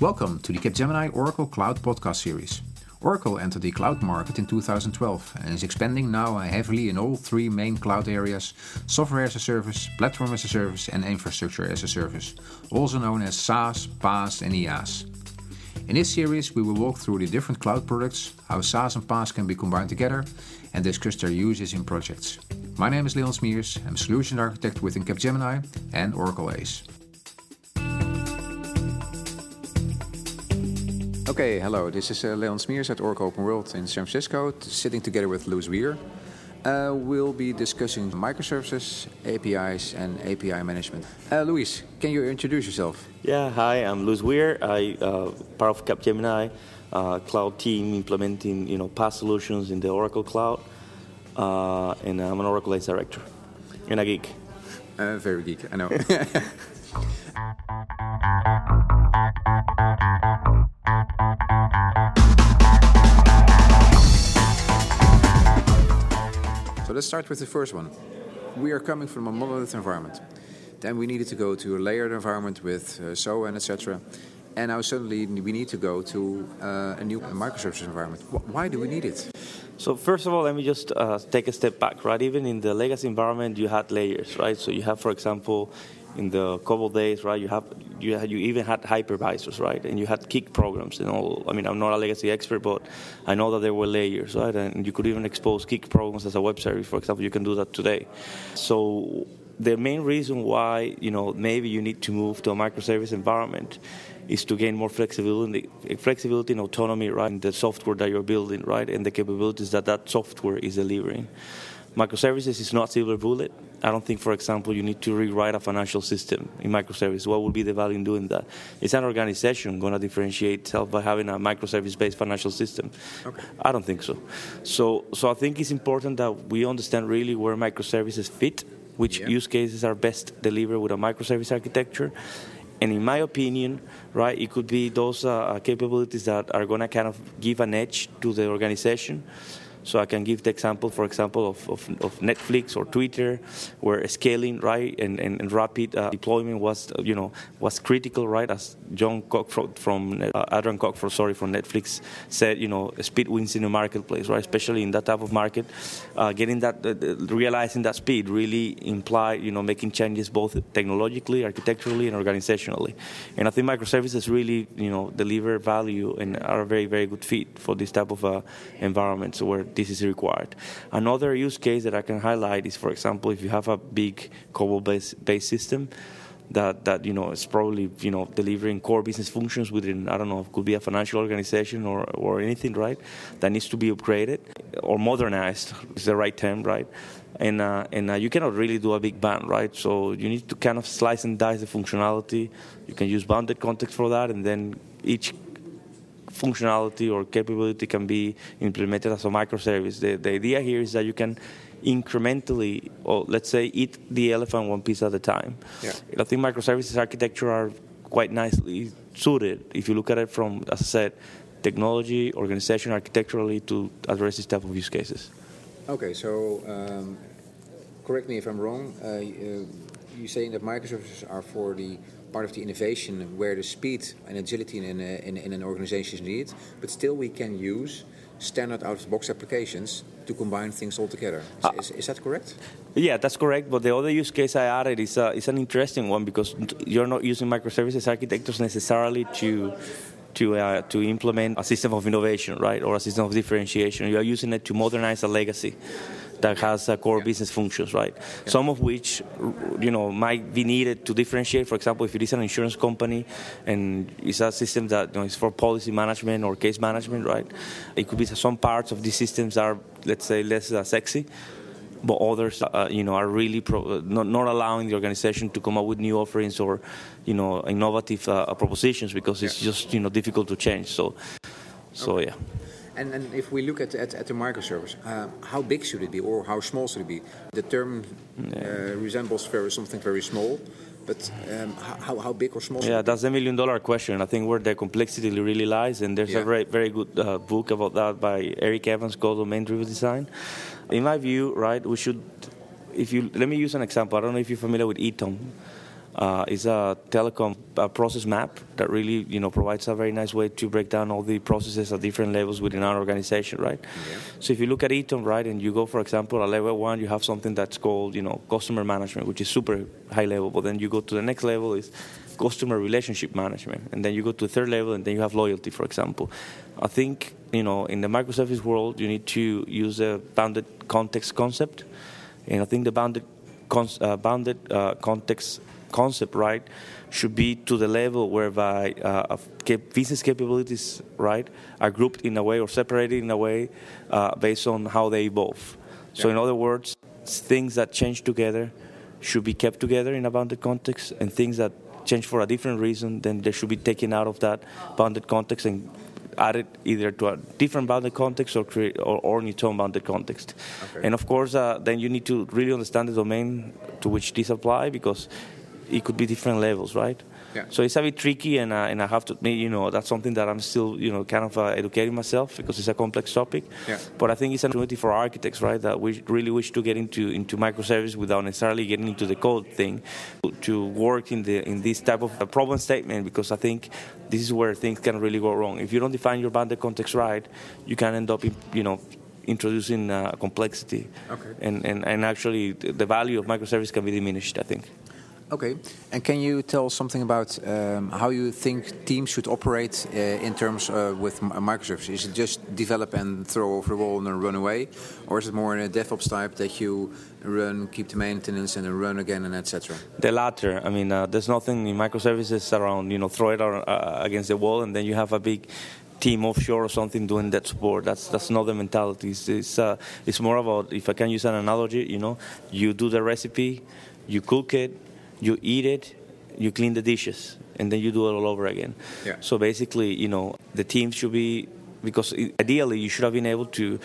Welcome to the Capgemini Oracle Cloud podcast series. Oracle entered the cloud market in 2012 and is expanding now heavily in all three main cloud areas software as a service, platform as a service, and infrastructure as a service, also known as SaaS, PaaS, and IaaS. In this series, we will walk through the different cloud products, how SaaS and PaaS can be combined together, and discuss their uses in projects. My name is Leon Smiers, I'm a solution architect within Capgemini and Oracle ACE. Okay, hello. This is uh, Leon Smiers at Oracle Open World in San Francisco, sitting together with Luis Weir. Uh, we'll be discussing microservices, APIs, and API management. Uh, Luis, can you introduce yourself? Yeah, hi, I'm Luis Weir. I uh, part of Capgemini uh, cloud team implementing you know PaaS solutions in the Oracle Cloud, uh, and I'm an Oracle ACE director and a geek. Uh, very geek, I know. let's start with the first one. We are coming from a monolith environment. Then we needed to go to a layered environment with uh, SOA and etc. And now suddenly we need to go to uh, a new microservices environment. Why do we need it? So first of all, let me just uh, take a step back, right? Even in the legacy environment, you had layers, right? So you have, for example, in the COBOL days, right? You have you had, you even had hypervisors, right? And you had CICS programs and all. I mean, I'm not a legacy expert, but I know that there were layers, right? And you could even expose CICS programs as a web service, for example. You can do that today. So the main reason why you know maybe you need to move to a microservice environment is to gain more flexibility, flexibility and autonomy, right? In the software that you're building, right, and the capabilities that that software is delivering. Microservices is not a silver bullet. I don't think, for example, you need to rewrite a financial system in microservice. What would be the value in doing that? Is an organization going to differentiate itself by having a microservice-based financial system? Okay. I don't think so. So, so I think it's important that we understand really where microservices fit, which yeah. use cases are best delivered with a microservice architecture, and in my opinion, right, it could be those uh, capabilities that are going to kind of give an edge to the organization so I can give the example, for example, of, of, of Netflix or Twitter, where scaling right and, and, and rapid uh, deployment was you know was critical, right? As John Cockcroft from uh, Adrian Cockcroft, sorry, from Netflix said, you know, speed wins in the marketplace, right? Especially in that type of market, uh, getting that, uh, realizing that speed really implied, you know, making changes both technologically, architecturally, and organizationally. And I think microservices really, you know, deliver value and are a very, very good fit for this type of uh, environments where this is required. Another use case that I can highlight is, for example, if you have a big COBOL-based based system that that you know is probably you know delivering core business functions within I don't know could be a financial organization or or anything right that needs to be upgraded or modernized is the right term right? And uh, and uh, you cannot really do a big bang right? So you need to kind of slice and dice the functionality. You can use bounded context for that and then each functionality or capability can be implemented as a microservice. The, the idea here is that you can incrementally, or let's say, eat the elephant one piece at a time. Yeah. I think microservices architecture are quite nicely suited if you look at it from, as I said, technology, organization, architecturally to address this type of use cases. Okay, so um, correct me if I'm wrong. Uh, uh, you're saying that microservices are for the part of the innovation where the speed and agility in, a, in, in an organization is needed, but still we can use standard out-of-the-box applications to combine things all together. Is, uh, is, is, that correct? Yeah, that's correct. But the other use case I added is, uh, is an interesting one because you're not using microservices architectures necessarily to to uh, to implement a system of innovation, right, or a system of differentiation. You are using it to modernize a legacy that has uh, core yeah. business functions, right? Yeah. Some of which, you know, might be needed to differentiate. For example, if it is an insurance company and it's a system that you know, is for policy management or case management, right? It could be some parts of these systems are, let's say, less uh, sexy but others, uh, you know, are really pro- uh, not, not, allowing the organization to come up with new offerings or, you know, innovative uh, propositions because it's yeah. just you know difficult to change. So, so okay. yeah. And, and if we look at, at, at the microservice, uh, how big should it be or how small should it be? The term yeah. uh, resembles very, something very small, but um, how, how big or small? Yeah, that's a million dollar question. I think where the complexity really lies, and there's yeah. a very, very good uh, book about that by Eric Evans called Domain Driven Design. In my view, right, we should, if you, let me use an example. I don't know if you're familiar with ETOM. Uh, is a telecom uh, process map that really you know provides a very nice way to break down all the processes at different levels within our organization, right? Yeah. So if you look at eTOM, right, and you go, for example, at level one, you have something that's called you know customer management, which is super high level. But then you go to the next level is customer relationship management, and then you go to the third level, and then you have loyalty, for example. I think you know in the microservice world, you need to use a bounded context concept, and I think the bounded uh, bounded uh, context concept, right, should be to the level whereby uh, business capabilities, right, are grouped in a way or separated in a way uh, based on how they evolve. Yeah. So, in other words, things that change together should be kept together in a bounded context, and things that change for a different reason, then they should be taken out of that bounded context and added either to a different bounded context or create or, or its own bounded context. Okay. And of course, uh, then you need to really understand the domain to which this apply because it could be different levels, right? Yeah. So it's a bit tricky, and uh, and I have to admit, you know, that's something that I'm still, you know, kind of uh, educating myself because it's a complex topic. Yeah. But I think it's an opportunity for architects, right? That we really wish to get into into microservice without necessarily getting into the code thing, to work in the in this type of problem statement because I think this is where things can really go wrong. If you don't define your bounded context right, you can end up, in, you know, introducing uh, complexity, okay. and, and and actually the value of microservice can be diminished. I think. Okay, and can you tell something about um, how you think teams should operate uh, in terms uh, with microservices? Is it just develop and throw over the wall and then run away, or is it more in a DevOps type that you run, keep the maintenance, and then run again and etc.? The latter. I mean, uh, there's nothing in microservices around you know throw it uh, against the wall and then you have a big team offshore or something doing that support. That's that's not the mentality. It's it's, uh, it's more about if I can use an analogy, you know, you do the recipe, you cook it you eat it, you clean the dishes, and then you do it all over again. Yeah. So basically, you know, the team should be because ideally you should have been able to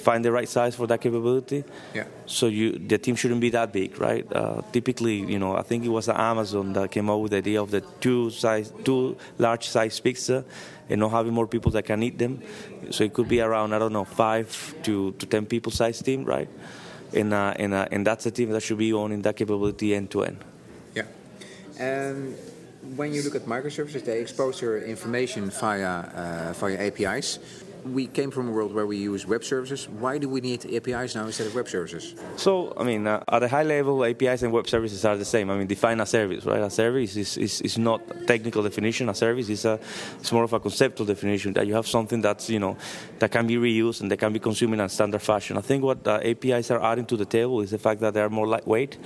find the right size for that capability. Yeah. So you the team shouldn't be that big, right? Uh, typically, you know, I think it was Amazon that came up with the idea of the two size, two large size pizza, and not having more people that can eat them. So it could be around I don't know five to, to ten people size team, right? And uh, and uh, and that's a team that should be owning that capability end to end. And when you look at microservices, they expose your information via uh, via APIs. We came from a world where we use web services. Why do we need APIs now instead of web services? So, I mean, uh, at a high level, APIs and web services are the same. I mean, define a service, right? A service is, is, is not a technical definition. A service is a, it's more of a conceptual definition that you have something that's, you know, that can be reused and that can be consumed in a standard fashion. I think what uh, APIs are adding to the table is the fact that they are more lightweight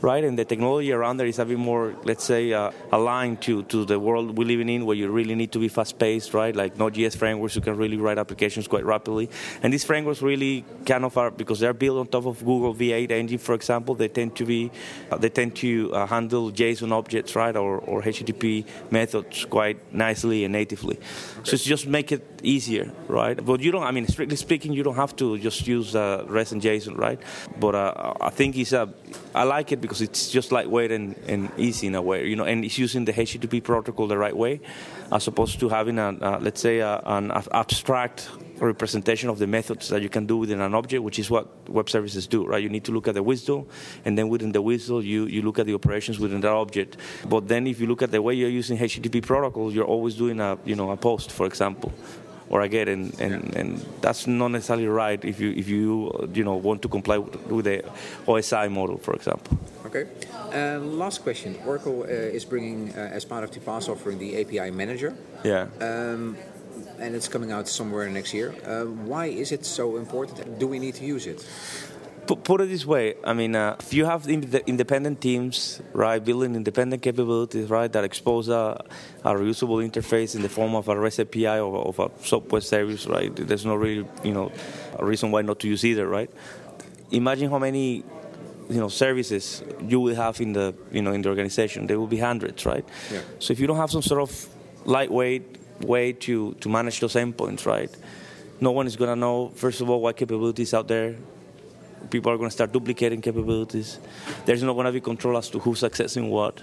right? And the technology around there is a bit more, let's say, uh, aligned to, to the world we're living in, where you really need to be fast-paced, right? Like Node.js frameworks, you can really write applications quite rapidly. And these frameworks really kind of are because they're built on top of Google V8 engine, for example. They tend to be, uh, they tend to uh, handle JSON objects, right, or, or HTTP methods quite nicely and natively. Okay. So it's just make it easier, right? But you don't. I mean, strictly speaking, you don't have to just use uh, REST and JSON, right? But uh, I think it's a. I like it because it's just lightweight and, and easy in a way, you know, and it's using the HTTP protocol the right way, as opposed to having a, let's say, a, an abstract representation of the methods that you can do within an object, which is what web services do, right? You need to look at the WSDL, and then within the WSDL, you, you look at the operations within that object. But then if you look at the way you're using HTTP protocol, you're always doing a, you know, a post, for example, or a get, and, and, yeah. and that's not necessarily right if you, if you, you know, want to comply with, with the OSI model, for example. Okay. Uh, last question. Oracle uh, is bringing, uh, as part of the PaaS offering, the API Manager. Yeah. Um, and it's coming out somewhere next year. Uh, why is it so important? Do we need to use it? Put it this way, I mean, uh, if you have independent teams, right, building independent capabilities, right, that expose a, a reusable interface in the form of a REST API or of a software service, right, there's no really, you know, a reason why not to use either, right? Imagine how many you know services you will have in the you know in the organization there will be hundreds right yeah. so if you don't have some sort of lightweight way to, to manage those endpoints, right? No one is going to know, first of all, what capabilities out there. People are going to start duplicating capabilities. There's not going to be control as to who's accessing what,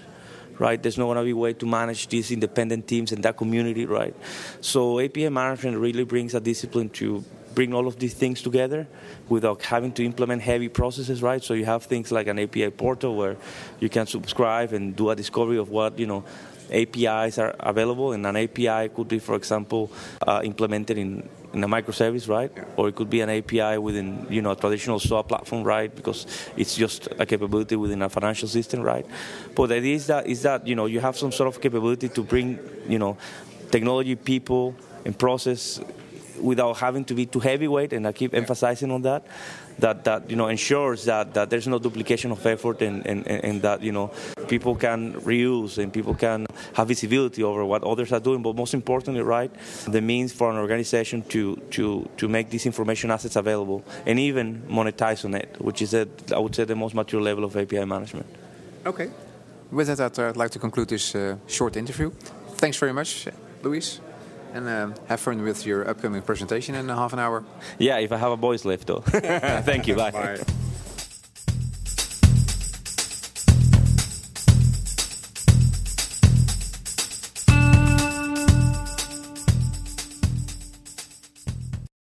right? There's not going to be a way to manage these independent teams and that community, right? So API management really brings a discipline to bring all of these things together without having to implement heavy processes, right? So you have things like an API portal where you can subscribe and do a discovery of what you know APIs are available, and an API could be, for example, uh, implemented in, in a microservice, right? Yeah. Or it could be an API within, you know, a traditional SOA platform, right? Because it's just a capability within a financial system, right? But the idea is that is that you know you have some sort of capability to bring, you know, technology, people, and process without having to be too heavyweight, and I keep emphasizing on that. That, that you know ensures that, that there's no duplication of effort and, and, and that you know people can reuse and people can have visibility over what others are doing. But most importantly, right, the means for an organization to to to make these information assets available and even monetize on it, which is a, I would say the most mature level of API management. Okay. With that, I'd like to conclude this uh, short interview. Thanks very much, Luis and um, have fun with your upcoming presentation in half an hour. Yeah, if I have a voice left, though. Thank you. Bye. bye.